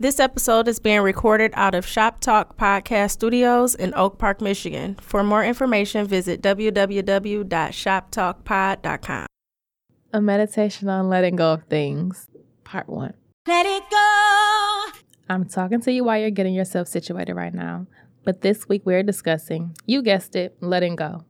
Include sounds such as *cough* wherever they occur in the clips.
This episode is being recorded out of Shop Talk Podcast Studios in Oak Park, Michigan. For more information, visit www.shoptalkpod.com. A meditation on letting go of things, part one. Let it go. I'm talking to you while you're getting yourself situated right now. But this week we're discussing, you guessed it, letting go.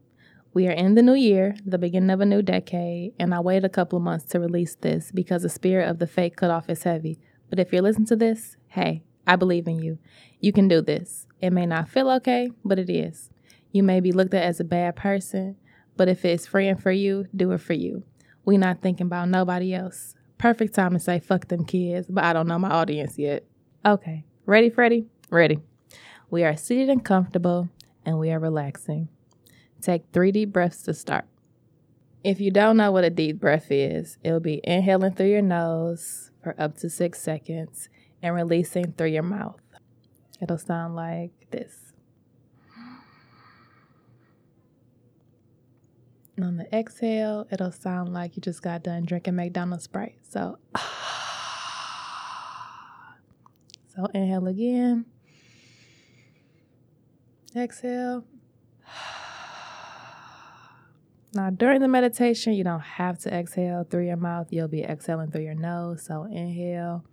We are in the new year, the beginning of a new decade, and I waited a couple of months to release this because the spirit of the fake cutoff is heavy. But if you're listening to this, hey, I believe in you. You can do this. It may not feel okay, but it is. You may be looked at as a bad person, but if it's freeing for you, do it for you. We not thinking about nobody else. Perfect time to say fuck them kids, but I don't know my audience yet. Okay, ready, Freddie? Ready. We are seated and comfortable, and we are relaxing. Take three deep breaths to start. If you don't know what a deep breath is, it'll be inhaling through your nose for up to six seconds and releasing through your mouth. It'll sound like this. And on the exhale, it'll sound like you just got done drinking McDonald's Sprite. So, *sighs* so inhale again. Exhale. Now, during the meditation, you don't have to exhale through your mouth. You'll be exhaling through your nose. So, inhale.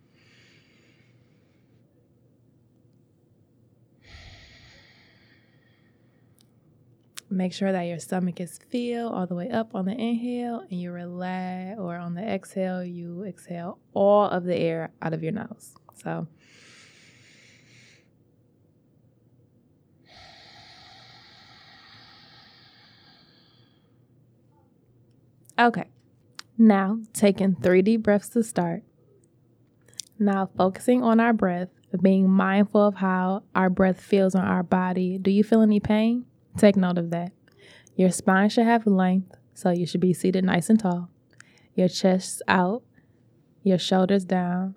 Make sure that your stomach is filled all the way up on the inhale and you relax, or on the exhale, you exhale all of the air out of your nose. So, Okay. Now, taking three deep breaths to start. Now, focusing on our breath, being mindful of how our breath feels on our body. Do you feel any pain? Take note of that. Your spine should have length, so you should be seated nice and tall. Your chest out, your shoulders down,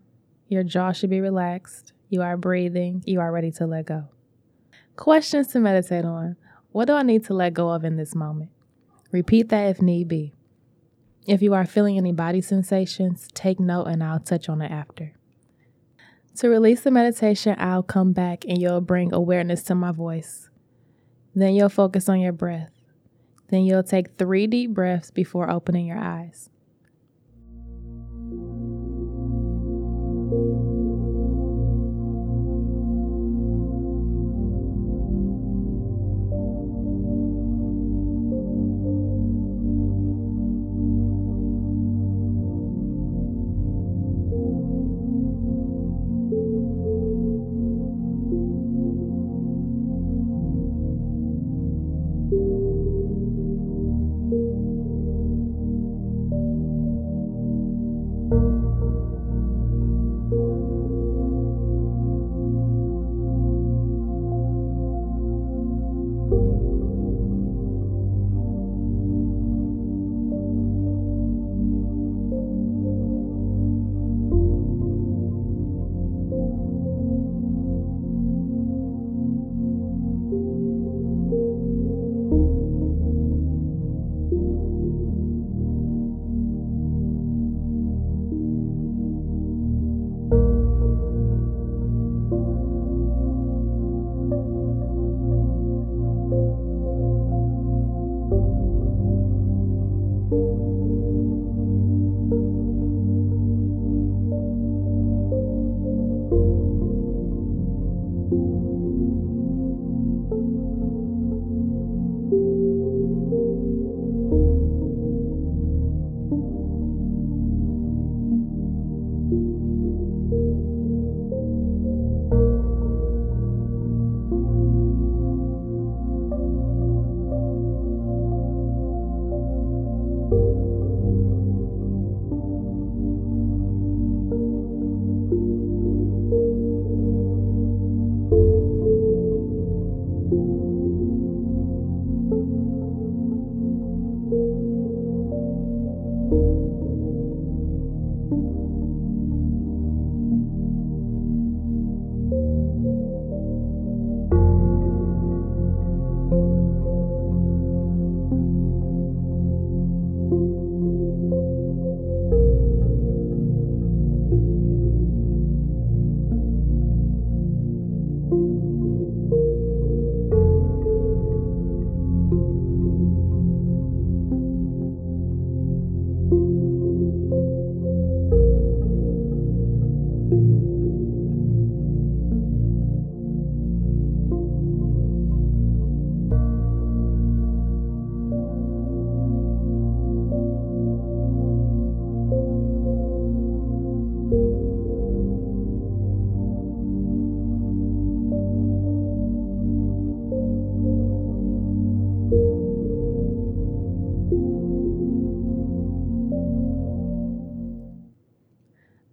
your jaw should be relaxed. You are breathing, you are ready to let go. Questions to meditate on. What do I need to let go of in this moment? Repeat that if need be. If you are feeling any body sensations, take note and I'll touch on it after. To release the meditation, I'll come back and you'll bring awareness to my voice. Then you'll focus on your breath. Then you'll take three deep breaths before opening your eyes.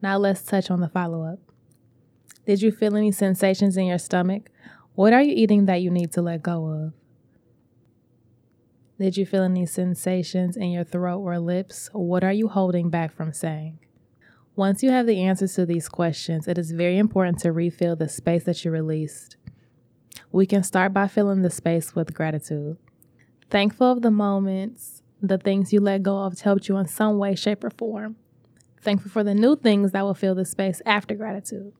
Now let's touch on the follow up. Did you feel any sensations in your stomach? What are you eating that you need to let go of? Did you feel any sensations in your throat or lips? What are you holding back from saying? Once you have the answers to these questions, it is very important to refill the space that you released. We can start by filling the space with gratitude. Thankful of the moments, the things you let go of helped you in some way, shape, or form. Thankful for the new things that will fill the space after gratitude.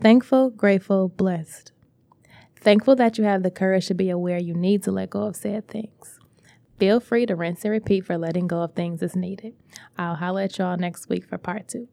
Thankful, grateful, blessed. Thankful that you have the courage to be aware you need to let go of said things. Feel free to rinse and repeat for letting go of things as needed. I'll holler at y'all next week for part two.